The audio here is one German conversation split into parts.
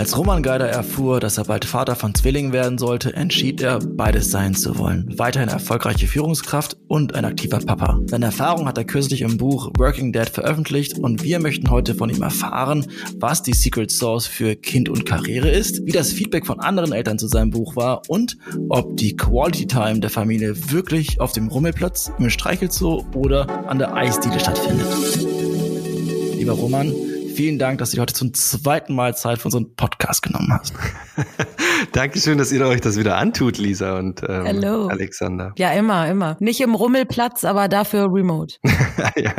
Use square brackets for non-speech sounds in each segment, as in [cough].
Als Roman Geider erfuhr, dass er bald Vater von Zwillingen werden sollte, entschied er, beides sein zu wollen. Weiterhin erfolgreiche Führungskraft und ein aktiver Papa. Seine Erfahrung hat er kürzlich im Buch Working Dad veröffentlicht und wir möchten heute von ihm erfahren, was die Secret Source für Kind und Karriere ist, wie das Feedback von anderen Eltern zu seinem Buch war und ob die Quality Time der Familie wirklich auf dem Rummelplatz, im Streichelzoo oder an der Eisdiele stattfindet. Lieber Roman, vielen Dank, dass du heute zum zweiten Mal Zeit für unseren Podcast genommen hast. [laughs] Dankeschön, dass ihr euch das wieder antut, Lisa und ähm, Hello. Alexander. Ja, immer, immer. Nicht im Rummelplatz, aber dafür remote. [laughs] ja.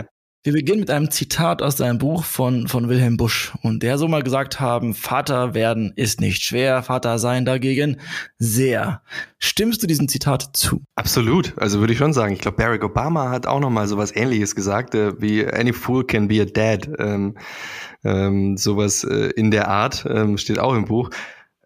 Wir beginnen mit einem Zitat aus seinem Buch von, von Wilhelm Busch. Und der so mal gesagt haben, Vater werden ist nicht schwer, Vater sein dagegen sehr. Stimmst du diesem Zitat zu? Absolut. Also würde ich schon sagen. Ich glaube, Barack Obama hat auch noch mal so was ähnliches gesagt, äh, wie any fool can be a dad. Ähm, ähm, sowas äh, in der Art ähm, steht auch im Buch.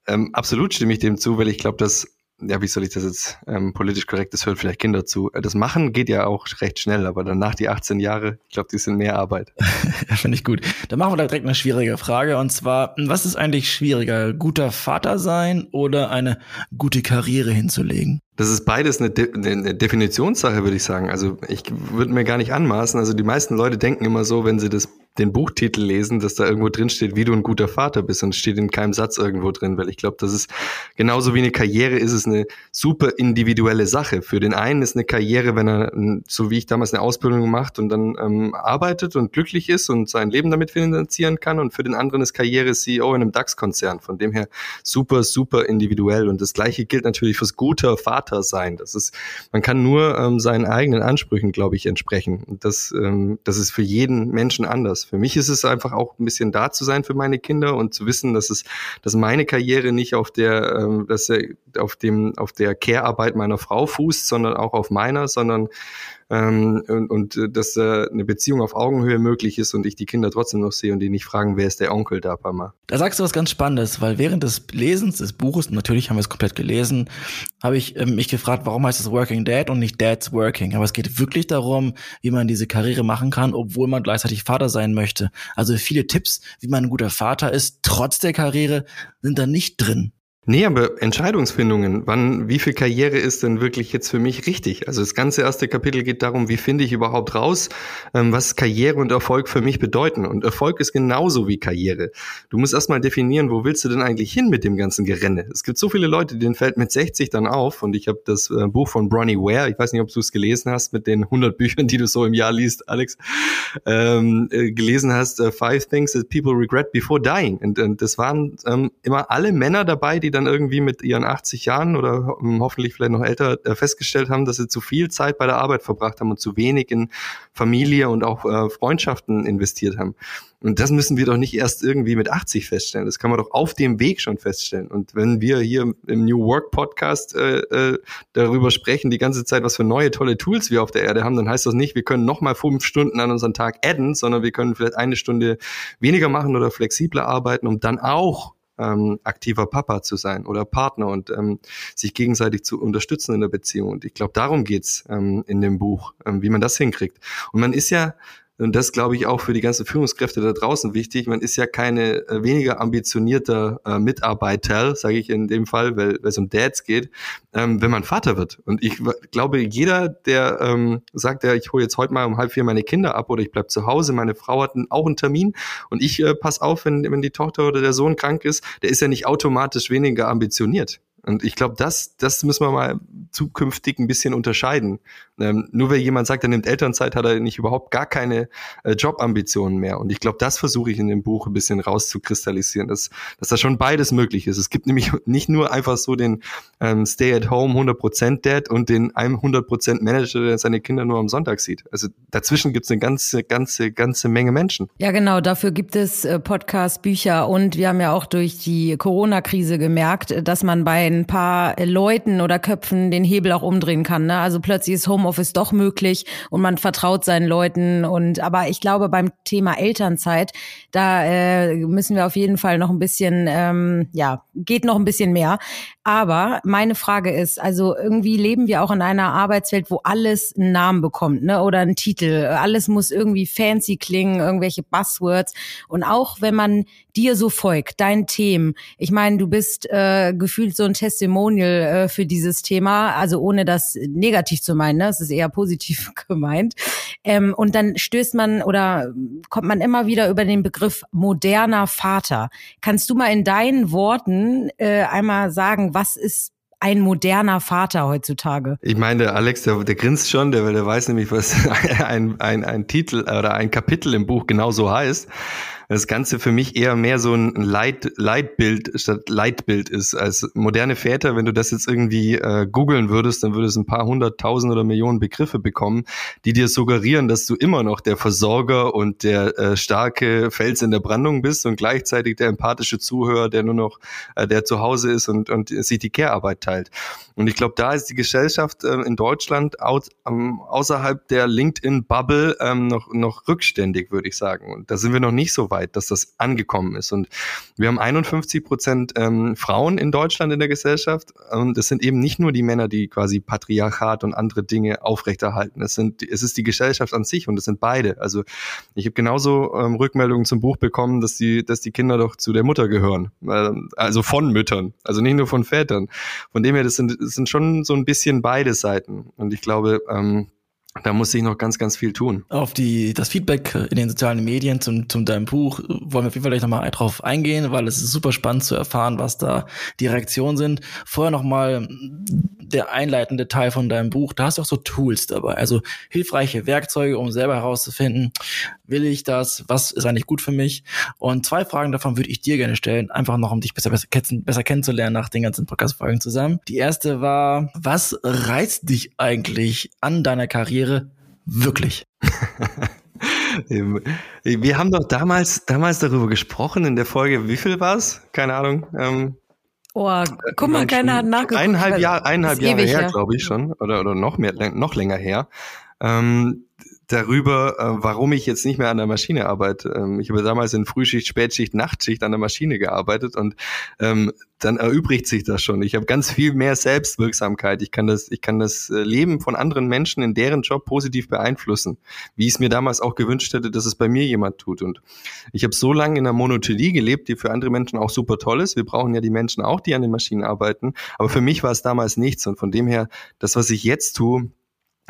Ähm, absolut stimme ich dem zu, weil ich glaube, dass ja, wie soll ich das jetzt ähm, politisch korrekt, das hören vielleicht Kinder zu. Äh, das Machen geht ja auch recht schnell, aber danach die 18 Jahre, ich glaube, die sind mehr Arbeit. [laughs] finde ich gut. Dann machen wir da direkt eine schwierige Frage und zwar, was ist eigentlich schwieriger, guter Vater sein oder eine gute Karriere hinzulegen? Das ist beides eine, De eine Definitionssache, würde ich sagen. Also ich würde mir gar nicht anmaßen. Also die meisten Leute denken immer so, wenn sie das den Buchtitel lesen, dass da irgendwo drin steht, wie du ein guter Vater bist und steht in keinem Satz irgendwo drin, weil ich glaube, das ist genauso wie eine Karriere ist es eine super individuelle Sache. Für den einen ist eine Karriere, wenn er, so wie ich damals eine Ausbildung macht und dann ähm, arbeitet und glücklich ist und sein Leben damit finanzieren kann und für den anderen ist Karriere CEO in einem DAX-Konzern. Von dem her super, super individuell und das gleiche gilt natürlich fürs guter Vater sein. Das ist, man kann nur ähm, seinen eigenen Ansprüchen, glaube ich, entsprechen. Und das, ähm, das ist für jeden Menschen anders. Für mich ist es einfach auch ein bisschen da zu sein für meine Kinder und zu wissen, dass es, dass meine Karriere nicht auf der, ähm, dass er auf dem, auf der Care-Arbeit meiner Frau fußt, sondern auch auf meiner, sondern ähm, und, und äh, dass äh, eine Beziehung auf Augenhöhe möglich ist und ich die Kinder trotzdem noch sehe und die nicht fragen, wer ist der Onkel da, Mama. Da sagst du was ganz Spannendes, weil während des Lesens des Buches, natürlich haben wir es komplett gelesen, habe ich ähm, mich gefragt, warum heißt es Working Dad und nicht Dad's Working? Aber es geht wirklich darum, wie man diese Karriere machen kann, obwohl man gleichzeitig Vater sein möchte. Also viele Tipps, wie man ein guter Vater ist, trotz der Karriere, sind da nicht drin. Nee, aber Entscheidungsfindungen, wann, wie viel Karriere ist denn wirklich jetzt für mich richtig? Also das ganze erste Kapitel geht darum, wie finde ich überhaupt raus, ähm, was Karriere und Erfolg für mich bedeuten. Und Erfolg ist genauso wie Karriere. Du musst erstmal definieren, wo willst du denn eigentlich hin mit dem ganzen Gerenne? Es gibt so viele Leute, denen fällt mit 60 dann auf. Und ich habe das äh, Buch von Bronnie Ware, ich weiß nicht, ob du es gelesen hast, mit den 100 Büchern, die du so im Jahr liest, Alex, ähm, äh, gelesen hast, uh, Five Things That People Regret Before Dying. Und, und das waren ähm, immer alle Männer dabei, die dann irgendwie mit ihren 80 Jahren oder hm, hoffentlich vielleicht noch älter äh, festgestellt haben, dass sie zu viel Zeit bei der Arbeit verbracht haben und zu wenig in Familie und auch äh, Freundschaften investiert haben. Und das müssen wir doch nicht erst irgendwie mit 80 feststellen. Das kann man doch auf dem Weg schon feststellen. Und wenn wir hier im New Work Podcast äh, äh, darüber sprechen, die ganze Zeit, was für neue tolle Tools wir auf der Erde haben, dann heißt das nicht, wir können noch mal fünf Stunden an unseren Tag adden, sondern wir können vielleicht eine Stunde weniger machen oder flexibler arbeiten, um dann auch ähm, aktiver Papa zu sein oder Partner und ähm, sich gegenseitig zu unterstützen in der Beziehung. Und ich glaube, darum geht's ähm, in dem Buch, ähm, wie man das hinkriegt. Und man ist ja und das glaube ich auch für die ganzen Führungskräfte da draußen wichtig. Man ist ja keine äh, weniger ambitionierter äh, Mitarbeiter, sage ich in dem Fall, weil es um Dads geht, ähm, wenn man Vater wird. Und ich glaube, jeder, der ähm, sagt, ja, ich hole jetzt heute mal um halb vier meine Kinder ab oder ich bleib zu Hause, meine Frau hat auch einen Termin und ich äh, pass auf, wenn, wenn die Tochter oder der Sohn krank ist, der ist ja nicht automatisch weniger ambitioniert. Und ich glaube, das, das müssen wir mal zukünftig ein bisschen unterscheiden. Ähm, nur weil jemand sagt, er nimmt Elternzeit, hat er nicht überhaupt gar keine äh, Jobambitionen mehr. Und ich glaube, das versuche ich in dem Buch ein bisschen rauszukristallisieren, dass, dass da schon beides möglich ist. Es gibt nämlich [laughs] nicht nur einfach so den ähm, Stay-at-home 100% Dad und den 100% Manager, der seine Kinder nur am Sonntag sieht. Also dazwischen gibt es eine ganze, ganze, ganze Menge Menschen. Ja, genau. Dafür gibt es äh, Podcasts, Bücher und wir haben ja auch durch die Corona-Krise gemerkt, dass man bei ein paar Leuten oder Köpfen den Hebel auch umdrehen kann. Ne? Also plötzlich ist Homeoffice doch möglich und man vertraut seinen Leuten. Und aber ich glaube, beim Thema Elternzeit, da äh, müssen wir auf jeden Fall noch ein bisschen, ähm, ja, geht noch ein bisschen mehr. Aber meine Frage ist, also irgendwie leben wir auch in einer Arbeitswelt, wo alles einen Namen bekommt, ne? Oder einen Titel. Alles muss irgendwie fancy klingen, irgendwelche Buzzwords. Und auch wenn man dir so folgt, deinen Themen. Ich meine, du bist äh, gefühlt so ein Testimonial äh, für dieses Thema, also ohne das negativ zu meinen, ne? Es ist eher positiv [laughs] gemeint. Ähm, und dann stößt man oder kommt man immer wieder über den Begriff moderner Vater. Kannst du mal in deinen Worten äh, einmal sagen, was ist ein moderner Vater heutzutage? Ich meine, der Alex, der, der grinst schon, der, der weiß nämlich, was [laughs] ein, ein, ein Titel oder ein Kapitel im Buch genau so heißt das Ganze für mich eher mehr so ein Leit, Leitbild statt Leitbild ist. Als moderne Väter, wenn du das jetzt irgendwie äh, googeln würdest, dann würdest du ein paar hunderttausend oder Millionen Begriffe bekommen, die dir suggerieren, dass du immer noch der Versorger und der äh, starke Fels in der Brandung bist und gleichzeitig der empathische Zuhörer, der nur noch, äh, der zu Hause ist und, und sich die Care-Arbeit teilt. Und ich glaube, da ist die Gesellschaft äh, in Deutschland out, ähm, außerhalb der LinkedIn-Bubble ähm, noch, noch rückständig, würde ich sagen. Und da sind wir noch nicht so weit weit, dass das angekommen ist. Und wir haben 51 Prozent ähm, Frauen in Deutschland in der Gesellschaft. Und es sind eben nicht nur die Männer, die quasi Patriarchat und andere Dinge aufrechterhalten. Es sind, es ist die Gesellschaft an sich und es sind beide. Also ich habe genauso ähm, Rückmeldungen zum Buch bekommen, dass die, dass die Kinder doch zu der Mutter gehören. Ähm, also von Müttern, also nicht nur von Vätern. Von dem her, das sind, das sind schon so ein bisschen beide Seiten. Und ich glaube, ähm, da muss ich noch ganz, ganz viel tun. Auf die, das Feedback in den sozialen Medien zum, zum deinem Buch wollen wir auf jeden Fall gleich nochmal drauf eingehen, weil es ist super spannend zu erfahren, was da die Reaktionen sind. Vorher nochmal der einleitende Teil von deinem Buch. Da hast du auch so Tools dabei, also hilfreiche Werkzeuge, um selber herauszufinden, will ich das, was ist eigentlich gut für mich? Und zwei Fragen davon würde ich dir gerne stellen, einfach noch, um dich besser, besser, besser kennenzulernen nach den ganzen Podcast-Folgen zusammen. Die erste war, was reizt dich eigentlich an deiner Karriere Karriere wirklich? [laughs] Wir haben doch damals, damals darüber gesprochen in der Folge, wie viel war es? Keine Ahnung. Ähm, oh, guck mal, keiner hat nachgeguckt. Eineinhalb, Jahr, eineinhalb Jahre her, glaube ich schon, oder, oder noch mehr, noch länger her. Ähm, darüber, äh, warum ich jetzt nicht mehr an der Maschine arbeite. Ähm, ich habe damals in Frühschicht, Spätschicht, Nachtschicht an der Maschine gearbeitet und ähm, dann erübrigt sich das schon. Ich habe ganz viel mehr Selbstwirksamkeit. Ich kann das, ich kann das äh, Leben von anderen Menschen in deren Job positiv beeinflussen, wie ich es mir damals auch gewünscht hätte, dass es bei mir jemand tut. Und ich habe so lange in der Monotonie gelebt, die für andere Menschen auch super toll ist. Wir brauchen ja die Menschen auch, die an den Maschinen arbeiten. Aber für mich war es damals nichts. Und von dem her, das, was ich jetzt tue,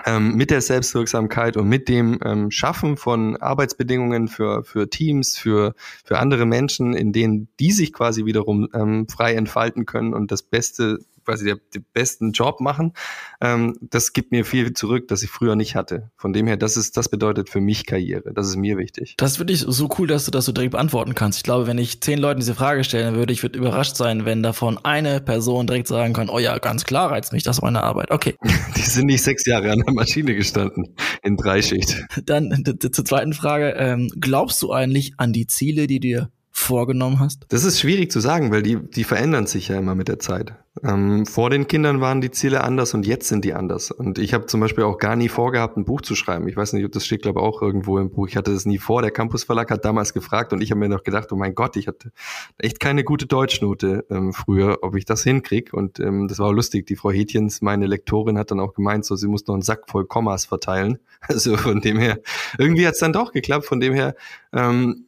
ähm, mit der Selbstwirksamkeit und mit dem ähm, Schaffen von Arbeitsbedingungen für, für Teams, für, für andere Menschen, in denen die sich quasi wiederum ähm, frei entfalten können und das Beste quasi der, den besten Job machen. Ähm, das gibt mir viel zurück, das ich früher nicht hatte. Von dem her, das ist, das bedeutet für mich Karriere. Das ist mir wichtig. Das finde ich so cool, dass du das so direkt beantworten kannst. Ich glaube, wenn ich zehn Leuten diese Frage stellen würde, ich würde überrascht sein, wenn davon eine Person direkt sagen kann, oh ja, ganz klar reizt mich das meine Arbeit. Okay. [laughs] Die sind nicht sechs Jahre an der Maschine gestanden in Dreischicht. Dann zur zweiten Frage. Ähm, glaubst du eigentlich an die Ziele, die dir vorgenommen hast? Das ist schwierig zu sagen, weil die, die verändern sich ja immer mit der Zeit. Ähm, vor den Kindern waren die Ziele anders und jetzt sind die anders. Und ich habe zum Beispiel auch gar nie vorgehabt, ein Buch zu schreiben. Ich weiß nicht, ob das steht, glaube ich, auch irgendwo im Buch. Ich hatte das nie vor. Der Campus Verlag hat damals gefragt und ich habe mir noch gedacht, oh mein Gott, ich hatte echt keine gute Deutschnote ähm, früher, ob ich das hinkrieg. Und ähm, das war auch lustig. Die Frau Hätjens, meine Lektorin, hat dann auch gemeint, so sie muss noch einen Sack voll Kommas verteilen. [laughs] Also von dem her, irgendwie hat es dann doch geklappt. Von dem her ähm,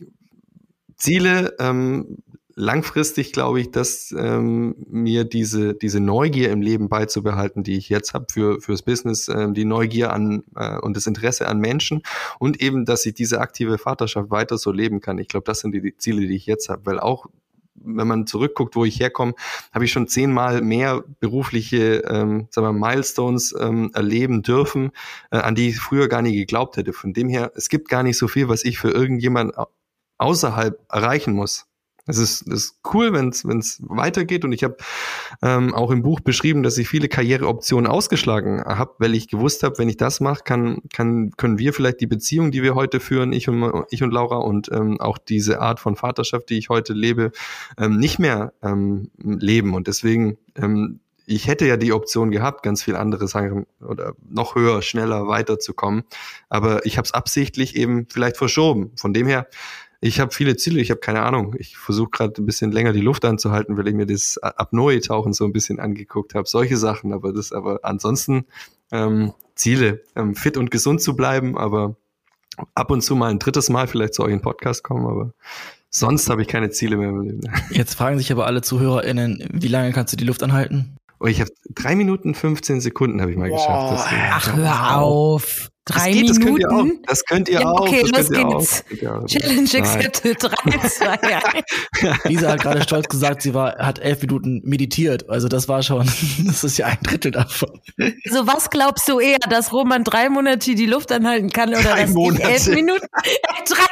Ziele, ähm, langfristig glaube ich, dass ähm, mir diese, diese Neugier im Leben beizubehalten, die ich jetzt habe für, fürs Business, ähm, die Neugier an äh, und das Interesse an Menschen und eben, dass ich diese aktive Vaterschaft weiter so leben kann. Ich glaube, das sind die, die Ziele, die ich jetzt habe, weil auch wenn man zurückguckt, wo ich herkomme, habe ich schon zehnmal mehr berufliche ähm, sagen wir, Milestones ähm, erleben dürfen, äh, an die ich früher gar nie geglaubt hätte. Von dem her, es gibt gar nicht so viel, was ich für irgendjemand außerhalb erreichen muss. Es ist, ist cool, wenn es weitergeht. Und ich habe ähm, auch im Buch beschrieben, dass ich viele Karriereoptionen ausgeschlagen habe, weil ich gewusst habe, wenn ich das mache, kann, kann, können wir vielleicht die Beziehung, die wir heute führen, ich und, ich und Laura und ähm, auch diese Art von Vaterschaft, die ich heute lebe, ähm, nicht mehr ähm, leben. Und deswegen ähm, ich hätte ja die Option gehabt, ganz viel andere Sachen oder noch höher, schneller weiterzukommen. Aber ich habe es absichtlich eben vielleicht verschoben. Von dem her Ich habe viele Ziele, ich habe keine Ahnung. Ich versuche gerade ein bisschen länger die Luft anzuhalten, weil ich mir das Apnoe-Tauchen so ein bisschen angeguckt habe. Solche Sachen, aber das, aber ansonsten ähm, Ziele, ähm, fit und gesund zu bleiben, aber ab und zu mal ein drittes Mal vielleicht zu euch in Podcast kommen, aber sonst habe ich keine Ziele mehr im Leben. [laughs] Jetzt fragen sich aber alle ZuhörerInnen, wie lange kannst du die Luft anhalten? Oh, ich habe drei Minuten 15 Sekunden habe ich mal geschafft. Deswegen. Ach, hör auf. Drei das geht, Minuten? Das könnt ihr Ja, auch. okay, das los könnt ihr geht's. auch. Challenge accepted. 3, 2, 1. Lisa hat gerade stolz gesagt, sie war, hat elf Minuten meditiert. Also das war schon, [laughs] das ist ja ein Drittel davon. So, was glaubst du eher, dass Roman drei Monate die Luft anhalten kann oder Drei dass Monate. ich elf Minuten? [laughs] drei,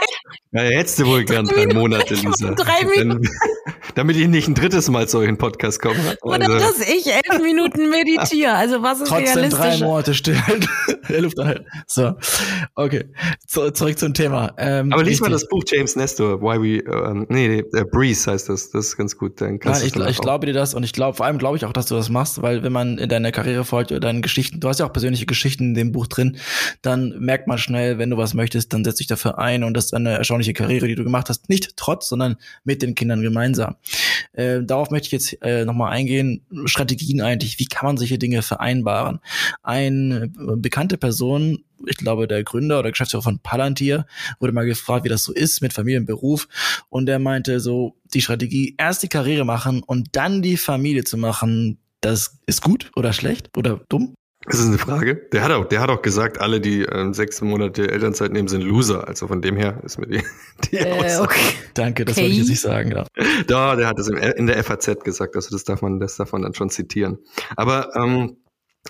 Ja, hättest du wohl gern drei Minuten. Monate, Lisa. drei Dann, [laughs] damit ich nicht ein drittes Mal zu euch in Podcast komme. oder Also, dass ich elf Minuten meditiere. Also was ist Trotzdem drei realistisch? Monate stillhalten. Der Luft anhalten. So, okay. Zu, zurück zum Thema. Ähm, aber lies mal richtig. das Buch James Nestor, Why We, ähm, nee, nee, äh, Breeze heißt das. Das ist ganz gut. Dann kannst Nein, ich, ich glaube dir das und ich glaube, vor allem glaube ich auch, dass du das machst, weil wenn man in deiner Karriere folgt oder deinen Geschichten, du hast ja auch persönliche Geschichten in dem Buch drin, dann merkt man schnell, wenn du was möchtest, dann setz dich dafür ein und das ist eine erstaunliche Karriere, die du gemacht hast, nicht trotz, sondern mit den Kindern gemeinsam. Äh, darauf möchte ich jetzt äh, nochmal eingehen, Strategien eigentlich, wie kann man solche Dinge vereinbaren? Eine bekannte Person, ich glaube der Gründer oder Geschäftsführer von Palantir, wurde mal gefragt, wie das so ist mit Familie und Beruf und der meinte so, die Strategie, erst die Karriere machen und dann die Familie zu machen, das ist gut oder schlecht oder dumm? Das ist eine Frage. Der hat auch, der hat auch gesagt, alle, die ähm, sechs Monate Elternzeit nehmen, sind Loser. Also von dem her ist mir die, [laughs] die Äh, Aussage- okay. Danke, das Okay. wollte ich jetzt nicht sagen. Ja. Da, der hat es im- in der FAZ gesagt, also das darf man, das darf man dann schon zitieren. Aber ähm,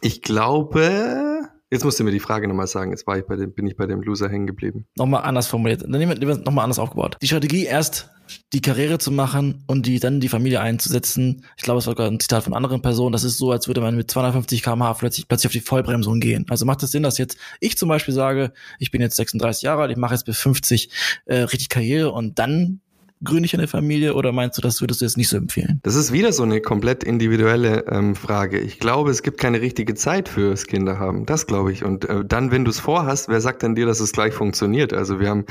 ich glaube, jetzt musst du mir die Frage nochmal sagen, jetzt war ich bei dem, bin ich bei dem Loser hängen geblieben. Nochmal anders formuliert, dann nehmen wir nochmal anders aufgebaut. Die Strategie erst die Karriere zu machen und die dann die Familie einzusetzen. Ich glaube, es war sogar ein Zitat von anderen Personen. Das ist so, als würde man mit 250 km/h plötzlich, plötzlich auf die Vollbremsung gehen. Also macht es Sinn, dass jetzt ich zum Beispiel sage, ich bin jetzt 36 Jahre alt, ich mache jetzt bis 50 äh, richtig Karriere und dann gründe ich eine Familie oder meinst du, das würdest du jetzt nicht so empfehlen? Das ist wieder so eine komplett individuelle ähm, Frage. Ich glaube, es gibt keine richtige Zeit fürs Kinderhaben. Das glaube ich. Und äh, dann, wenn du es vorhast, wer sagt dann dir, dass es gleich funktioniert? Also wir haben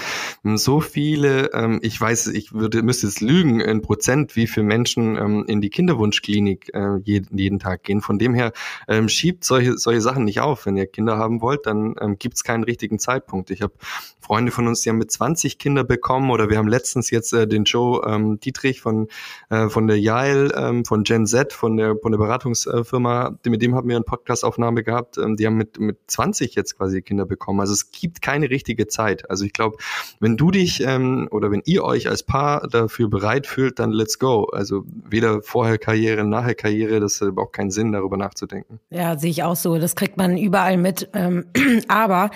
ähm, so viele, ähm, ich weiß, ich würde müsste jetzt lügen in Prozent, wie viele Menschen ähm, in die Kinderwunschklinik äh, jeden, jeden Tag gehen. Von dem her ähm, schiebt solche solche Sachen nicht auf. Wenn ihr Kinder haben wollt, dann ähm, gibt es keinen richtigen Zeitpunkt. Ich habe Freunde von uns, die haben mit 20 Kinder bekommen oder wir haben letztens jetzt äh, den Joe ähm, Dietrich von äh, von der Yael, ähm, von Gen Z, von der von der Beratungsfirma, mit dem haben wir eine Podcastaufnahme gehabt. Ähm, die haben mit mit 20 jetzt quasi Kinder bekommen. Also es gibt keine richtige Zeit. Also ich glaube, wenn du dich ähm, oder wenn ihr euch als Paar dafür bereit fühlt, dann let's go. Also weder vorher Karriere, nachher Karriere, das hat überhaupt keinen Sinn, darüber nachzudenken. Ja, sehe ich auch so. Das kriegt man überall mit. Ähm, [clears throat] Aber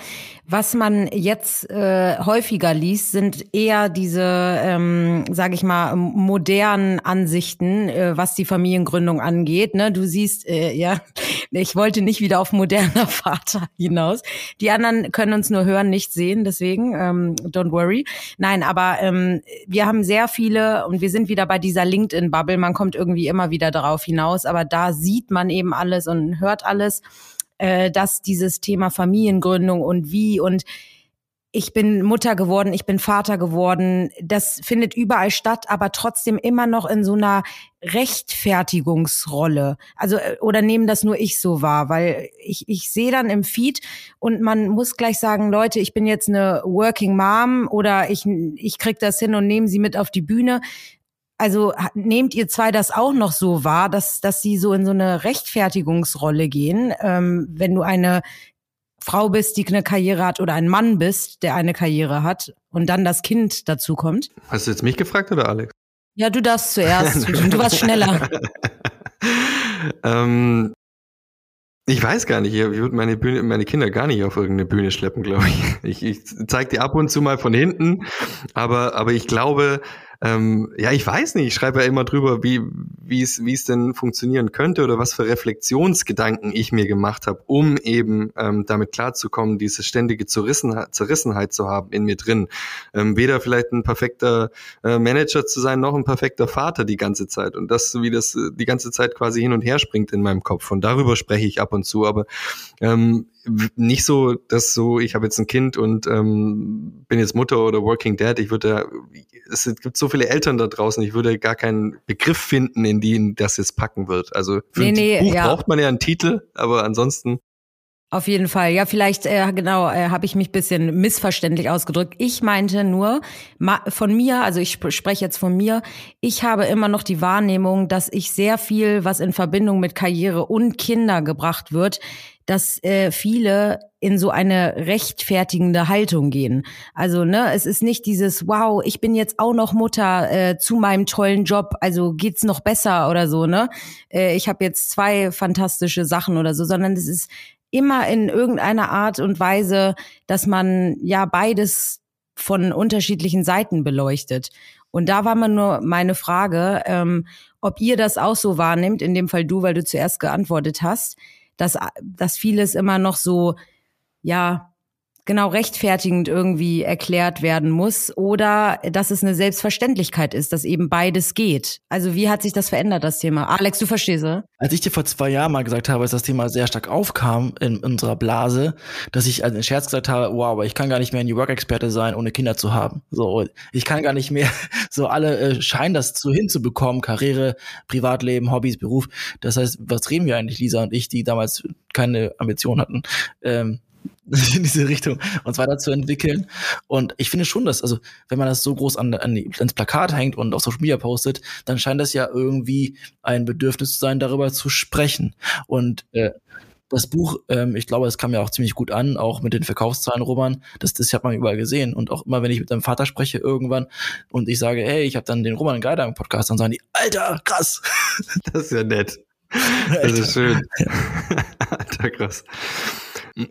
was man jetzt äh, häufiger liest, sind eher diese, ähm, sage ich mal, modernen Ansichten, äh, was die Familiengründung angeht. Ne? Du siehst, äh, ja, ich wollte nicht wieder auf moderner [laughs] Vater hinaus. Die anderen können uns nur hören, nicht sehen. Deswegen, ähm, don't worry. Nein, aber ähm, wir haben sehr viele und wir sind wieder bei dieser LinkedIn-Bubble. Man kommt irgendwie immer wieder darauf hinaus, aber da sieht man eben alles und hört alles, äh, dass dieses Thema Familiengründung und wie und ich bin Mutter geworden, ich bin Vater geworden, das findet überall statt, aber trotzdem immer noch in so einer Rechtfertigungsrolle. Also, äh, oder nehmen das nur ich so wahr, weil ich, ich sehe dann im Feed und man muss gleich sagen, Leute, ich bin jetzt eine Working Mom oder ich, ich krieg das hin und nehme sie mit auf die Bühne. Also nehmt ihr zwei das auch noch so wahr, dass, dass sie so in so eine Rechtfertigungsrolle gehen, ähm, wenn du eine Frau bist, die eine Karriere hat oder ein Mann bist, der eine Karriere hat und dann das Kind dazu kommt? Hast du jetzt mich gefragt oder Alex? Ja, du darfst zuerst. [laughs] Du warst schneller. ähm, ich weiß gar nicht, ich würde meine, Bühne, meine Kinder gar nicht auf irgendeine Bühne schleppen, glaube ich. Ich, ich zeige die ab und zu mal von hinten, aber, aber ich glaube, ähm, ja, ich weiß nicht, ich schreibe ja immer drüber, wie wie es wie es denn funktionieren könnte oder was für Reflexionsgedanken ich mir gemacht habe, um eben ähm, damit klarzukommen, diese ständige Zerrissenheit, Zerrissenheit zu haben in mir drin. Ähm, weder vielleicht ein perfekter äh, Manager zu sein, noch ein perfekter Vater die ganze Zeit. Und das, wie das äh, die ganze Zeit quasi hin und her springt in meinem Kopf. Und darüber spreche ich ab und zu. Aber ähm, nicht so, dass so, ich habe jetzt ein Kind und ähm, bin jetzt Mutter oder Working Dad. Ich würde, es gibt so viele Eltern da draußen, ich würde gar keinen Begriff finden, in den das jetzt packen wird. Also für nee, ein nee, Buch ja. braucht man ja einen Titel, aber ansonsten auf jeden Fall. Ja, vielleicht äh, genau äh, habe ich mich bisschen missverständlich ausgedrückt. Ich meinte nur ma, von mir, also ich sp spreche jetzt von mir. Ich habe immer noch die Wahrnehmung, dass ich sehr viel, was in Verbindung mit Karriere und Kinder gebracht wird, dass äh, viele in so eine rechtfertigende Haltung gehen. Also ne, es ist nicht dieses Wow, ich bin jetzt auch noch Mutter äh, zu meinem tollen Job, also geht's noch besser oder so ne. Äh, ich habe jetzt zwei fantastische Sachen oder so, sondern es ist immer in irgendeiner Art und Weise, dass man ja beides von unterschiedlichen Seiten beleuchtet. Und da war man nur meine Frage, ähm, ob ihr das auch so wahrnimmt, in dem Fall du, weil du zuerst geantwortet hast, dass, dass vieles immer noch so, ja, genau rechtfertigend irgendwie erklärt werden muss oder dass es eine Selbstverständlichkeit ist, dass eben beides geht. Also wie hat sich das verändert, das Thema? Alex, du verstehst, oder? Als ich dir vor zwei Jahren mal gesagt habe, dass das Thema sehr stark aufkam in unserer Blase, dass ich als Scherz gesagt habe, wow, aber ich kann gar nicht mehr ein New Work-Experte sein, ohne Kinder zu haben. So, ich kann gar nicht mehr, [laughs] so alle äh, scheinen das so hinzubekommen, Karriere, Privatleben, Hobbys, Beruf. Das heißt, was reden wir eigentlich, Lisa und ich, die damals keine Ambition hatten? Ähm, [laughs] in diese Richtung uns weiterzuentwickeln. Und ich finde schon, dass, also, wenn man das so groß an, an ans Plakat hängt und auf Social Media postet, dann scheint das ja irgendwie ein Bedürfnis zu sein, darüber zu sprechen. Und äh, das Buch, ähm, ich glaube, es kam ja auch ziemlich gut an, auch mit den Verkaufszahlen, Roman. Das, das hat man überall gesehen. Und auch immer, wenn ich mit deinem Vater spreche irgendwann und ich sage, hey, ich habe dann den Roman Geider im Podcast, dann sagen die, Alter, krass. Das ist ja nett. [laughs] Das ist schön. Ja. [laughs] Alter, krass.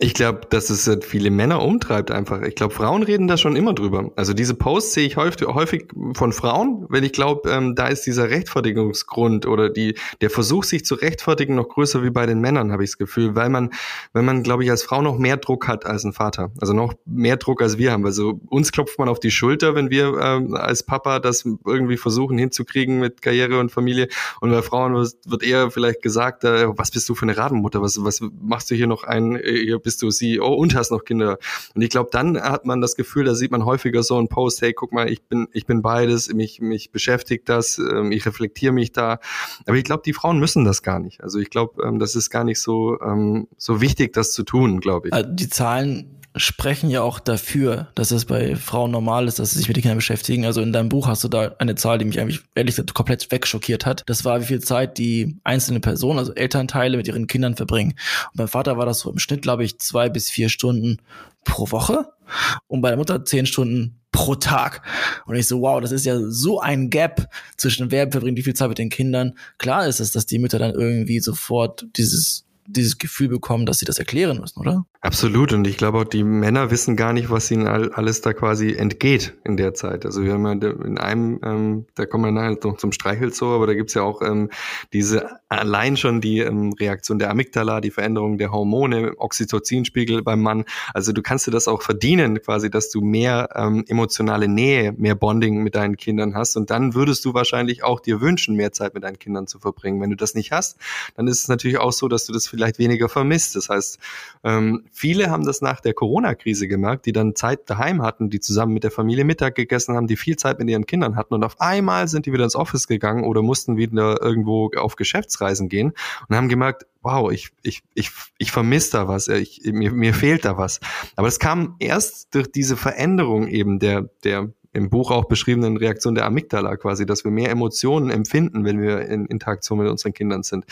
Ich glaube, dass es halt viele Männer umtreibt einfach. Ich glaube, Frauen reden da schon immer drüber. Also diese Posts sehe ich häufig, häufig von Frauen, weil ich glaube, ähm, da ist dieser Rechtfertigungsgrund oder die, der Versuch, sich zu rechtfertigen, noch größer wie bei den Männern, habe ich das Gefühl, weil man, weil man, glaube ich, als Frau noch mehr Druck hat als ein Vater. Also noch mehr Druck als wir haben. Also uns klopft man auf die Schulter, wenn wir ähm, als Papa das irgendwie versuchen hinzukriegen mit Karriere und Familie. Und bei Frauen wird eher vielleicht gesagt, äh, was bist du für eine Rabenmutter? Was, was machst du hier noch ein, äh, bist du CEO und hast noch Kinder. Und ich glaube, dann hat man das Gefühl, da sieht man häufiger so einen Post, hey, guck mal, ich bin, ich bin beides, mich, mich beschäftigt das, ähm, ich reflektiere mich da. Aber ich glaube, die Frauen müssen das gar nicht. Also ich glaube, ähm, das ist gar nicht so, ähm, so wichtig, das zu tun, glaube ich. Also die Zahlen sprechen ja auch dafür, dass es bei Frauen normal ist, dass sie sich mit den Kindern beschäftigen. Also in deinem Buch hast du da eine Zahl, die mich eigentlich ehrlich gesagt komplett wegschockiert hat. Das war, wie viel Zeit die einzelne Person, also Elternteile, mit ihren Kindern verbringen. Und beim Vater war das so im Schnitt, glaube ich, zwei bis vier Stunden pro Woche und bei der Mutter zehn Stunden pro Tag. Und ich so, wow, das ist ja so ein Gap zwischen wer verbringt wie viel Zeit mit den Kindern. Klar ist es, dass die Mütter dann irgendwie sofort dieses dieses Gefühl bekommen, dass sie das erklären müssen, oder? Absolut. Und ich glaube auch, die Männer wissen gar nicht, was ihnen alles da quasi entgeht in der Zeit. Also wir haben ja in einem, ähm, da kommen wir nachher noch zum Streichelzoo, aber da gibt's ja auch ähm, diese allein schon die ähm, Reaktion der Amygdala, die Veränderung der Hormone, Oxytocinspiegel beim Mann. Also du kannst dir das auch verdienen, quasi, dass du mehr ähm, emotionale Nähe, mehr Bonding mit deinen Kindern hast. Und dann würdest du wahrscheinlich auch dir wünschen, mehr Zeit mit deinen Kindern zu verbringen. Wenn du das nicht hast, dann ist es natürlich auch so, dass du das vielleicht weniger vermisst. Das heißt, ähm, viele haben das nach der Corona-Krise gemerkt, die dann Zeit daheim hatten, die zusammen mit der Familie Mittag gegessen haben, die viel Zeit mit ihren Kindern hatten und auf einmal sind die wieder ins Office gegangen oder mussten wieder irgendwo auf Geschäftsreisen gehen und haben gemerkt, wow, ich, ich, ich, ich vermisse da was, ich, mir, mir fehlt da was. Aber es kam erst durch diese Veränderung eben der, der im Buch auch beschriebenen Reaktion der Amygdala quasi, dass wir mehr Emotionen empfinden, wenn wir in Interaktion mit unseren Kindern sind.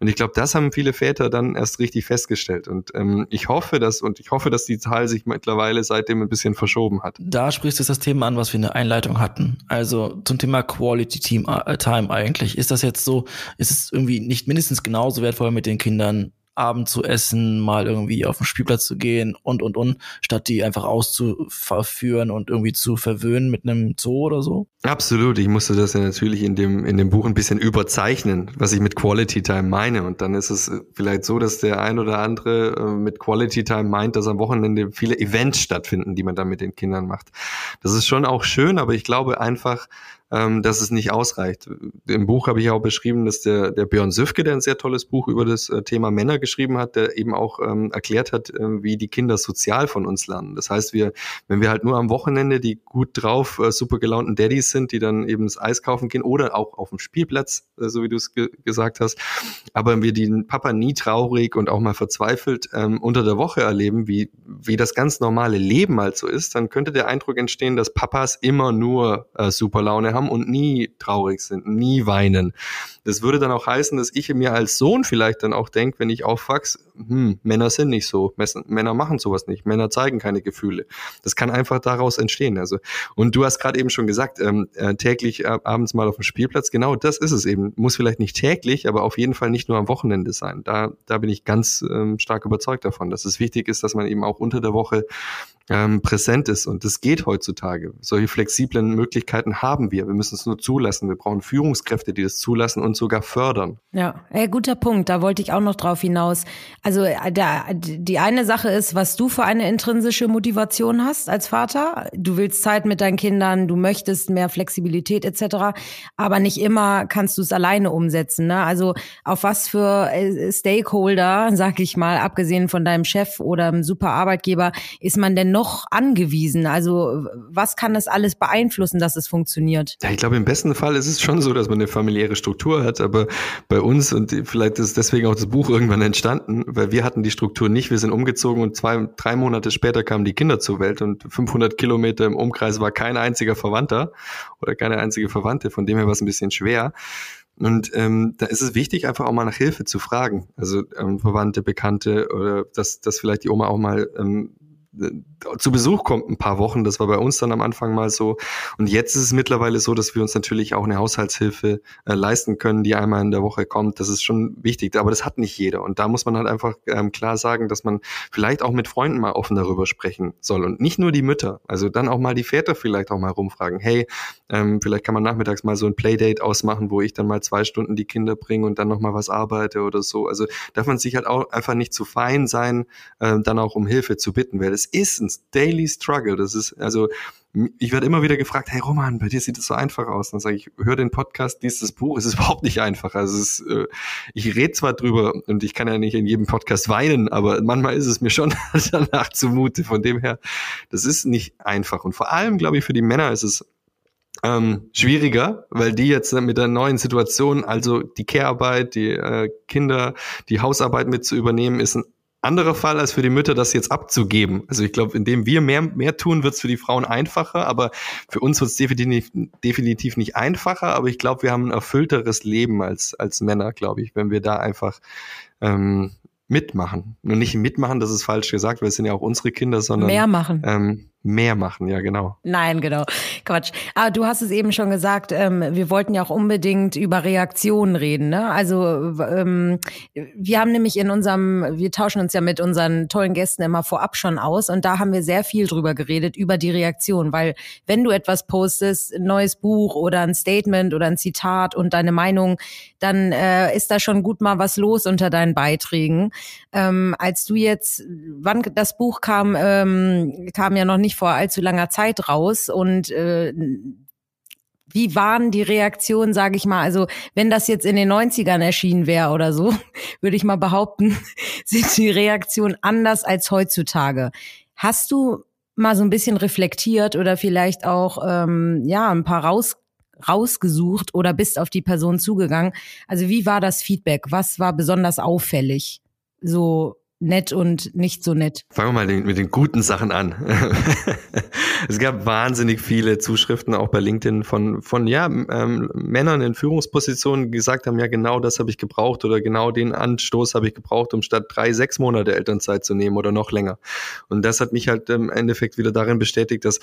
Und ich glaube, das haben viele Väter dann erst richtig festgestellt. Und ähm, ich hoffe, dass und ich hoffe, dass die Zahl sich mittlerweile seitdem ein bisschen verschoben hat. Da sprichst du das Thema an, was wir in der Einleitung hatten. Also zum Thema Quality Team äh, Time eigentlich. Ist das jetzt so? Ist es irgendwie nicht mindestens genauso wertvoll mit den Kindern Abend zu essen, mal irgendwie auf den Spielplatz zu gehen und und und, statt die einfach auszuverführen und irgendwie zu verwöhnen mit einem Zoo oder so? Absolut. Ich musste das ja natürlich in dem in dem Buch ein bisschen überzeichnen, was ich mit Quality Time meine. Und dann ist es vielleicht so, dass der ein oder andere äh, mit Quality Time meint, dass am Wochenende viele Events stattfinden, die man dann mit den Kindern macht. Das ist schon auch schön, aber ich glaube einfach, ähm, dass es nicht ausreicht. Im Buch habe ich auch beschrieben, dass der, der Björn Süfke, der ein sehr tolles Buch über das äh, Thema Männer geschrieben hat, der eben auch ähm, erklärt hat, äh, wie die Kinder sozial von uns lernen. Das heißt, wir, wenn wir halt nur am Wochenende die gut drauf, äh, super gelaunten Daddys sind, die dann eben das Eis kaufen gehen oder auch auf dem Spielplatz, äh, so wie du es ge gesagt hast, aber wir den Papa nie traurig und auch mal verzweifelt ähm, unter der Woche erleben, wie, wie das ganz normale Leben halt so ist, dann könnte der Eindruck entstehen, dass Papas immer nur äh, super Laune haben und nie traurig sind, nie weinen. Das würde dann auch heißen, dass ich mir als Sohn vielleicht dann auch denke, wenn ich aufwachse, hm, Männer sind nicht so, Männer machen sowas nicht, Männer zeigen keine Gefühle. Das kann einfach daraus entstehen. Also und du hast gerade eben schon gesagt, ähm, äh, täglich äh, abends mal auf dem Spielplatz. Genau, das ist es eben. Muss vielleicht nicht täglich, aber auf jeden Fall nicht nur am Wochenende sein. Da da bin ich ganz ähm, stark überzeugt davon, dass es wichtig ist, dass man eben auch unter der Woche ähm, präsent ist. Und das geht heutzutage. Solche flexiblen Möglichkeiten haben wir. Wir müssen es nur zulassen. Wir brauchen Führungskräfte, die das zulassen und sogar fördern. Ja, ey, guter Punkt. Da wollte ich auch noch drauf hinaus. Also äh, da, die eine Sache ist, was du für eine intrinsische Motivation hast als Vater. Du willst Zeit mit deinen Kindern, du möchtest mehr Flexibilität etc. Aber nicht immer kannst du es alleine umsetzen. Ne? Also auf was für äh, Stakeholder, sag ich mal, abgesehen von deinem Chef oder einem super Arbeitgeber, ist man denn noch angewiesen? Also was kann das alles beeinflussen, dass es funktioniert? Ja, ich glaube, im besten Fall ist es schon so, dass man eine familiäre Struktur hat, aber bei uns, und vielleicht ist deswegen auch das Buch irgendwann entstanden, weil wir hatten die Struktur nicht, wir sind umgezogen und zwei, drei Monate später kamen die Kinder zur Welt und 500 Kilometer im Umkreis war kein einziger Verwandter oder keine einzige Verwandte, von dem her war es ein bisschen schwer. Und ähm, da ist es wichtig, einfach auch mal nach Hilfe zu fragen. Also ähm, Verwandte, Bekannte oder dass, dass vielleicht die Oma auch mal ähm, zu Besuch kommt ein paar Wochen. Das war bei uns dann am Anfang mal so. Und jetzt ist es mittlerweile so, dass wir uns natürlich auch eine Haushaltshilfe äh, leisten können, die einmal in der Woche kommt. Das ist schon wichtig. Aber das hat nicht jeder. Und da muss man halt einfach ähm, klar sagen, dass man vielleicht auch mit Freunden mal offen darüber sprechen soll. Und nicht nur die Mütter. Also dann auch mal die Väter vielleicht auch mal rumfragen. Hey, ähm, vielleicht kann man nachmittags mal so ein Playdate ausmachen, wo ich dann mal zwei Stunden die Kinder bringe und dann noch mal was arbeite oder so. Also darf man sich halt auch einfach nicht zu fein sein, äh, dann auch um Hilfe zu bitten, weil das ist ein Daily Struggle. Das ist, also, ich werde immer wieder gefragt, hey Roman, bei dir sieht es so einfach aus. Dann sage ich, hör den Podcast, lies das Buch, es ist [laughs] überhaupt nicht einfach. Also es ist, äh, ich rede zwar drüber und ich kann ja nicht in jedem Podcast weinen, aber manchmal ist es mir schon [laughs] danach zumute. Von dem her, das ist nicht einfach. Und vor allem, glaube ich, für die Männer ist es ähm, schwieriger, weil die jetzt mit der neuen Situation, also die Care-Arbeit, die äh, Kinder, die Hausarbeit mit zu übernehmen, ist ein anderer Fall als für die Mütter, das jetzt abzugeben. Also ich glaube, indem wir mehr, mehr tun, wird es für die Frauen einfacher, aber für uns wird es definitiv, definitiv nicht einfacher, aber ich glaube, wir haben ein erfüllteres Leben als, als Männer, glaube ich, wenn wir da einfach ähm, mitmachen. Nur nicht mitmachen, das ist falsch gesagt, weil es sind ja auch unsere Kinder, sondern mehr machen. Ähm, mehr machen, ja genau. Nein, genau. Quatsch. Aber du hast es eben schon gesagt, ähm, wir wollten ja auch unbedingt über Reaktionen reden. Ne? Also ähm, wir haben nämlich in unserem, wir tauschen uns ja mit unseren tollen Gästen immer vorab schon aus und da haben wir sehr viel drüber geredet, über die Reaktion. Weil wenn du etwas postest, ein neues Buch oder ein Statement oder ein Zitat und deine Meinung, dann äh, ist da schon gut mal was los unter deinen Beiträgen. Ähm, als du jetzt, wann das Buch kam, ähm, kam ja noch nicht nicht vor allzu langer Zeit raus und äh, wie waren die Reaktionen, sage ich mal, also wenn das jetzt in den 90ern erschienen wäre oder so, [laughs] würde ich mal behaupten, [laughs] sind die Reaktionen anders als heutzutage. Hast du mal so ein bisschen reflektiert oder vielleicht auch ähm, ja ein paar raus rausgesucht oder bist auf die Person zugegangen? Also wie war das Feedback? Was war besonders auffällig? So nett und nicht so nett? Fangen wir mal mit den guten Sachen an. [laughs] es gab wahnsinnig viele Zuschriften auch bei LinkedIn von, von ja, ähm, Männern in Führungspositionen, die gesagt haben, ja, genau das habe ich gebraucht oder genau den Anstoß habe ich gebraucht, um statt drei, sechs Monate Elternzeit zu nehmen oder noch länger. Und das hat mich halt im Endeffekt wieder darin bestätigt, dass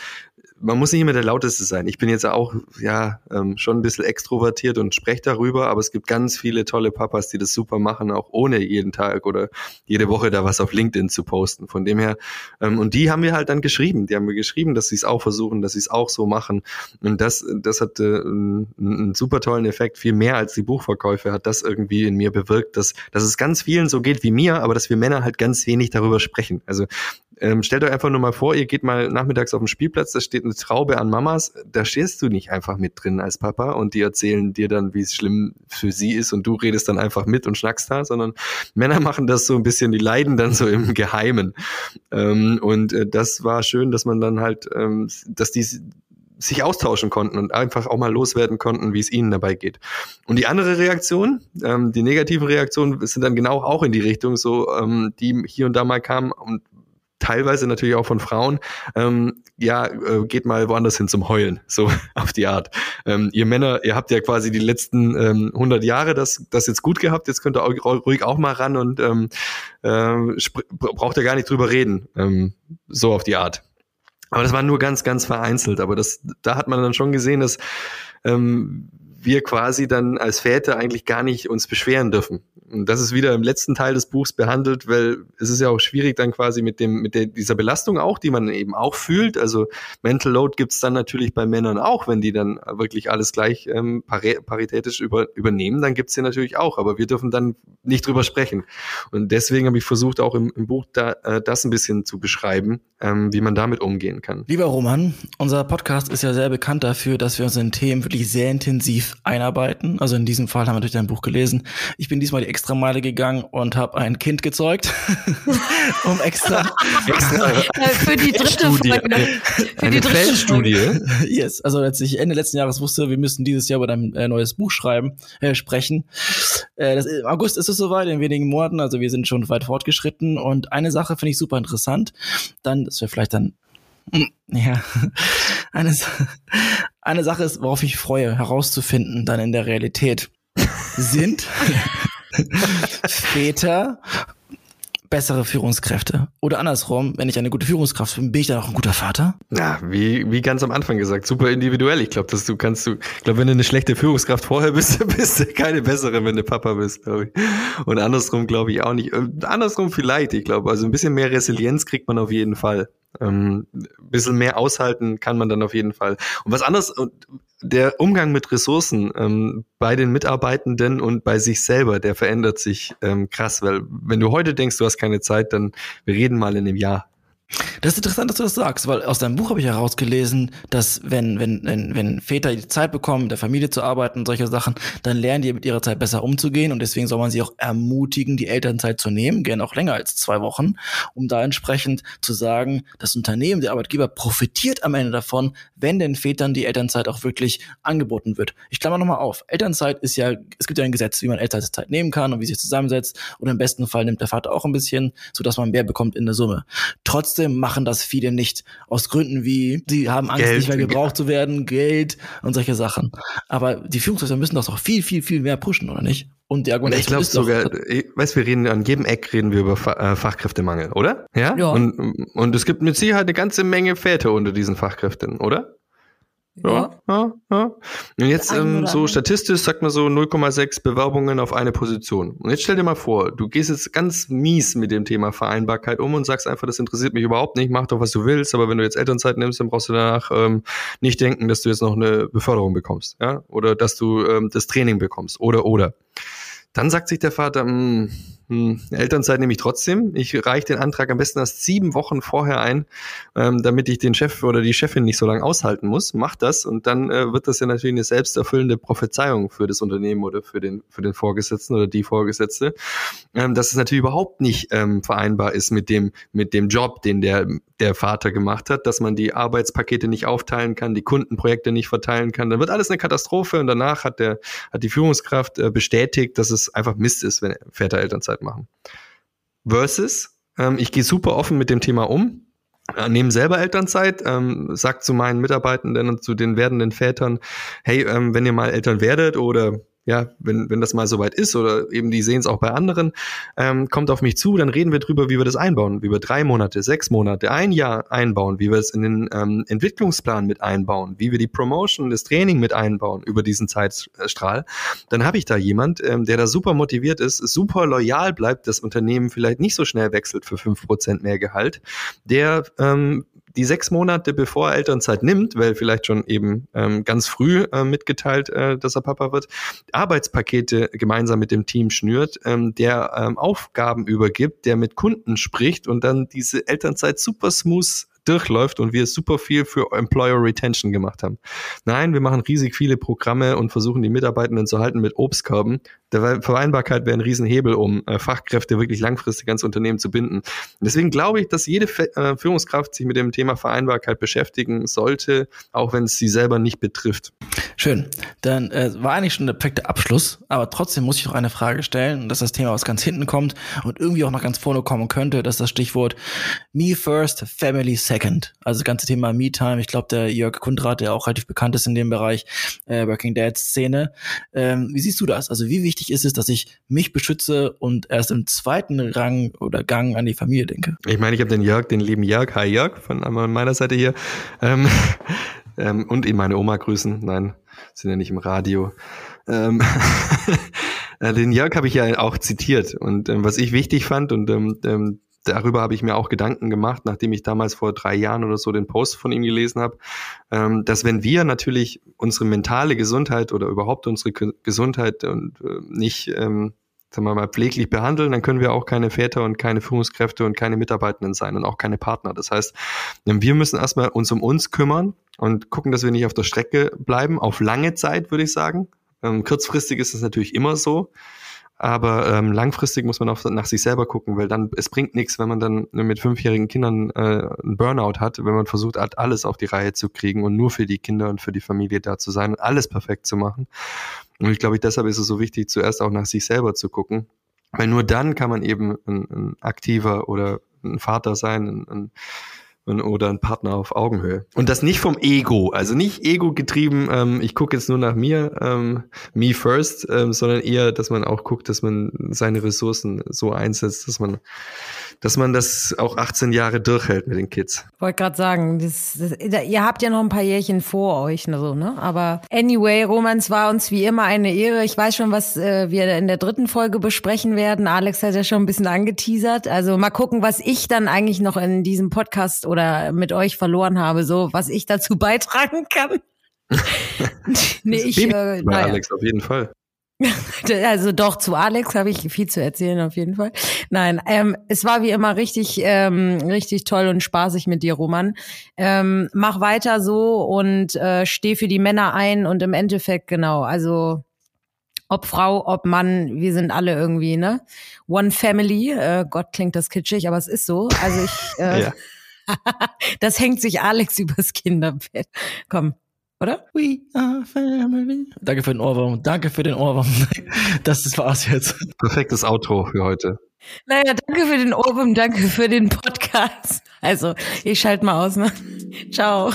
man muss nicht immer der Lauteste sein. Ich bin jetzt auch ja ähm, schon ein bisschen extrovertiert und spreche darüber, aber es gibt ganz viele tolle Papas, die das super machen, auch ohne jeden Tag oder jede Woche da was auf LinkedIn zu posten. Von dem her, ähm, und die haben wir halt dann geschrieben. Die haben wir geschrieben, dass sie es auch versuchen, dass sie es auch so machen. Und das, das hat äh, einen, super tollen Effekt, viel mehr als die Buchverkäufe hat das irgendwie in mir bewirkt, dass, dass es ganz vielen so geht wie mir, aber dass wir Männer halt ganz wenig darüber sprechen. Also ähm, stellt euch einfach nur mal vor, ihr geht mal nachmittags auf den Spielplatz, da steht eine Traube an Mamas, da stehst du nicht einfach mit drin als Papa und die erzählen dir dann, wie es schlimm für sie ist und du redest dann einfach mit und schnackst da, sondern Männer machen das so ein bisschen, die leiden dann so im Geheimen. Ähm, und äh, das war schön, dass man dann halt, ähm, dass die sich austauschen konnten und einfach auch mal loswerden konnten, wie es ihnen dabei geht. Und die andere Reaktion, ähm, die negativen Reaktionen sind dann genau auch in die Richtung, so ähm, die hier und da mal kamen und teilweise natürlich auch von Frauen, ähm, ja, äh, geht mal woanders hin zum Heulen, [laughs] so auf die Art. Ähm, ihr Männer, ihr habt ja quasi die letzten ähm, 100 Jahre das, das jetzt gut gehabt, jetzt könnt ihr auch, ruhig auch mal ran und ähm, äh, braucht ihr gar nicht drüber reden, ähm, so auf die Art. Aber das war nur ganz, ganz vereinzelt. Aber das, da hat man dann schon gesehen, dass ähm, wir quasi dann als Väter eigentlich gar nicht uns beschweren dürfen. Und das ist wieder im letzten Teil des Buchs behandelt, weil es ist ja auch schwierig dann quasi mit dem mit der, dieser Belastung auch, die man eben auch fühlt. Also Mental Load gibt's dann natürlich bei Männern auch, wenn die dann wirklich alles gleich ähm, paritätisch über, übernehmen, dann gibt's sie natürlich auch. Aber wir dürfen dann nicht drüber sprechen. Und deswegen habe ich versucht, auch im, im Buch da, äh, das ein bisschen zu beschreiben, ähm, wie man damit umgehen kann. Lieber Roman, unser Podcast ist ja sehr bekannt dafür, dass wir uns in Themen wirklich sehr intensiv einarbeiten. Also in diesem Fall haben wir durch dein Buch gelesen. Ich bin diesmal die extra Meile gegangen und habe ein Kind gezeugt, [laughs] um extra, [laughs] extra für die dritte Studie. Folge. Für Eine die dritte Feldstudie. Yes, also als ich Ende letzten Jahres wusste, wir müssen dieses Jahr über dein äh, neues Buch schreiben, äh, sprechen. Äh, das, Im August ist es soweit, in wenigen Monaten, also wir sind schon weit fortgeschritten. Und eine Sache finde ich super interessant. Dann, das wäre vielleicht dann hm, ja, [laughs] eine, eine Sache ist, worauf ich freue, herauszufinden, dann in der Realität, sind [laughs] Väter bessere Führungskräfte? Oder andersrum, wenn ich eine gute Führungskraft bin, bin ich dann auch ein guter Vater? Ja, wie, wie ganz am Anfang gesagt, super individuell. Ich glaube, dass du kannst du, ich glaube, wenn du eine schlechte Führungskraft vorher bist, [laughs] bist du keine bessere, wenn du Papa bist, glaube ich. Und andersrum glaube ich auch nicht. Äh, andersrum vielleicht, ich glaube. Also ein bisschen mehr Resilienz kriegt man auf jeden Fall. Ähm, bisschen mehr aushalten kann man dann auf jeden Fall. Und was anderes, der Umgang mit Ressourcen ähm, bei den Mitarbeitenden und bei sich selber, der verändert sich ähm, krass, weil wenn du heute denkst, du hast keine Zeit, dann wir reden mal in einem Jahr. Das ist interessant, dass du das sagst, weil aus deinem Buch habe ich herausgelesen, dass wenn, wenn, wenn, wenn Väter die Zeit bekommen, der Familie zu arbeiten und solche Sachen, dann lernen die mit ihrer Zeit besser umzugehen und deswegen soll man sie auch ermutigen, die Elternzeit zu nehmen, gerne auch länger als zwei Wochen, um da entsprechend zu sagen, das Unternehmen, der Arbeitgeber profitiert am Ende davon, wenn den Vätern die Elternzeit auch wirklich angeboten wird. Ich klammer nochmal auf. Elternzeit ist ja, es gibt ja ein Gesetz, wie man Elternzeit nehmen kann und wie sich zusammensetzt und im besten Fall nimmt der Vater auch ein bisschen, sodass man mehr bekommt in der Summe. Trotzdem trotzdem machen das viele nicht. Aus Gründen wie, sie haben Angst, Geld. nicht mehr gebraucht zu werden, Geld und solche Sachen. Aber die Führungskräfte müssen das auch viel, viel, viel mehr pushen, oder nicht? Und die Argumentation ich glaube sogar, ich weiß, wir reden an jedem Eck reden wir über äh, Fachkräftemangel, oder? Ja. ja. Und, und es gibt mit Sicherheit eine ganze Menge Väter unter diesen Fachkräften, oder? Ja, ja, ja. Und jetzt ähm, so statistisch sagt man so 0,6 Bewerbungen auf eine Position. Und jetzt stell dir mal vor, du gehst jetzt ganz mies mit dem Thema Vereinbarkeit um und sagst einfach, das interessiert mich überhaupt nicht, mach doch, was du willst, aber wenn du jetzt Elternzeit nimmst, dann brauchst du danach ähm, nicht denken, dass du jetzt noch eine Beförderung bekommst, ja, oder dass du ähm, das Training bekommst, oder, oder. Dann sagt sich der Vater, mh, hm, Elternzeit nehme ich trotzdem. Ich reiche den Antrag am besten erst sieben Wochen vorher ein, ähm, damit ich den Chef oder die Chefin nicht so lange aushalten muss. Mach das und dann äh, wird das ja natürlich eine selbsterfüllende Prophezeiung für das Unternehmen oder für den, für den Vorgesetzten oder die Vorgesetzte, ähm, dass es natürlich überhaupt nicht ähm, vereinbar ist mit dem, mit dem Job, den der, der Vater gemacht hat, dass man die Arbeitspakete nicht aufteilen kann, die Kundenprojekte nicht verteilen kann. Dann wird alles eine Katastrophe und danach hat der, hat die Führungskraft äh, bestätigt, dass es einfach Mist ist, wenn Väter Elternzeit Elternzeit machen. Versus, ähm, ich gehe super offen mit dem Thema um, äh, nehme selber Elternzeit, ähm, sag zu meinen Mitarbeitenden und zu den werdenden Vätern, hey, ähm, wenn ihr mal Eltern werdet oder ja, wenn, wenn das mal soweit ist oder eben die sehen es auch bei anderen, ähm, kommt auf mich zu, dann reden wir drüber, wie wir das einbauen, wie wir drei Monate, sechs Monate, ein Jahr einbauen, wie wir es in den ähm, Entwicklungsplan mit einbauen, wie wir die Promotion, das Training mit einbauen über diesen Zeitstrahl. Dann habe ich da jemand, ähm, der da super motiviert ist, super loyal bleibt, das Unternehmen vielleicht nicht so schnell wechselt für fünf Prozent mehr Gehalt, der ähm, die sechs Monate bevor er Elternzeit nimmt, weil vielleicht schon eben ähm, ganz früh äh, mitgeteilt, äh, dass er Papa wird, Arbeitspakete gemeinsam mit dem Team schnürt, ähm, der ähm, Aufgaben übergibt, der mit Kunden spricht und dann diese Elternzeit super smooth durchläuft und wir super viel für Employer Retention gemacht haben. Nein, wir machen riesig viele Programme und versuchen die Mitarbeitenden zu halten mit Obstkörben. Der Vereinbarkeit wäre ein Riesenhebel, um äh, Fachkräfte wirklich langfristig ans Unternehmen zu binden. Und deswegen glaube ich, dass jede äh, Führungskraft sich mit dem Thema Vereinbarkeit beschäftigen sollte, auch wenn es sie selber nicht betrifft. Schön. Dann äh, war eigentlich schon der perfekte Abschluss, aber trotzdem muss ich noch eine Frage stellen, dass das Thema aus ganz hinten kommt und irgendwie auch noch ganz vorne kommen könnte, dass das Stichwort Me First, Family Second. Also das ganze Thema Me-Time. Ich glaube, der Jörg Kundrat, der auch relativ bekannt ist in dem Bereich äh, Working Dad Szene. Ähm, wie siehst du das? Also wie wichtig ist es, dass ich mich beschütze und erst im zweiten Rang oder Gang an die Familie denke? Ich meine, ich habe den Jörg, den lieben Jörg, hi Jörg, von meiner Seite hier. Ähm, [laughs] ähm, und eben meine Oma grüßen. Nein, sind ja nicht im Radio. Ähm, [laughs] äh, den Jörg habe ich ja auch zitiert. Und ähm, was ich wichtig fand, und ähm, ähm, darüber habe ich mir auch Gedanken gemacht, nachdem ich damals vor drei Jahren oder so den Post von ihm gelesen habe, ähm, dass wenn wir natürlich unsere mentale Gesundheit oder überhaupt unsere Gesundheit und äh, nicht ähm, sagen wir mal, pfleglich behandeln, dann können wir auch keine Väter und keine Führungskräfte und keine Mitarbeitenden sein und auch keine Partner. Das heißt, wir müssen erstmal uns um uns kümmern und gucken, dass wir nicht auf der Strecke bleiben, auf lange Zeit, würde ich sagen. Ähm, kurzfristig ist es natürlich immer so. Aber ähm, langfristig muss man auch nach sich selber gucken, weil dann es bringt nichts, wenn man dann mit fünfjährigen Kindern äh, einen Burnout hat, wenn man versucht, halt alles auf die Reihe zu kriegen und nur für die Kinder und für die Familie da zu sein und alles perfekt zu machen. Und ich glaube, deshalb ist es so wichtig, zuerst auch nach sich selber zu gucken, weil nur dann kann man eben ein, ein aktiver oder ein Vater sein, ein, ein oder ein Partner auf Augenhöhe. Und das nicht vom Ego, also nicht ego getrieben, ähm, ich gucke jetzt nur nach mir, ähm, me first, ähm, sondern eher, dass man auch guckt, dass man seine Ressourcen so einsetzt, dass man dass man das auch 18 Jahre durchhält mit den Kids. Wollte gerade sagen, das, das, ihr habt ja noch ein paar Jährchen vor euch, ne, so, ne? Aber anyway, Roman, es war uns wie immer eine Ehre. Ich weiß schon, was äh, wir in der dritten Folge besprechen werden. Alex hat ja schon ein bisschen angeteasert. Also mal gucken, was ich dann eigentlich noch in diesem Podcast oder mit euch verloren habe, so was ich dazu [laughs] beitragen kann. [laughs] nee, ich, äh, naja. Alex, auf jeden Fall. [laughs] Also doch, zu Alex habe ich viel zu erzählen auf jeden Fall. Nein, ähm, es war wie immer richtig, ähm, richtig toll und spaßig mit dir, Roman. Ähm, mach weiter so und äh, steh für die Männer ein und im Endeffekt genau, also ob Frau, ob Mann, wir sind alle irgendwie, ne? One Family. Äh, Gott klingt das kitschig, aber es ist so. Also ich, äh, ja. [laughs] das hängt sich Alex [laughs] übers Kinderbett. Komm, oder? We are family. Danke für den Ohrwurm. Danke für den Ohrwurm. [laughs] Das, war's jetzt. Perfektes Outro für heute. Naja, danke für den Ohrwurm, danke für den Podcast. Also, ich schalte mal aus, ne? Ciao.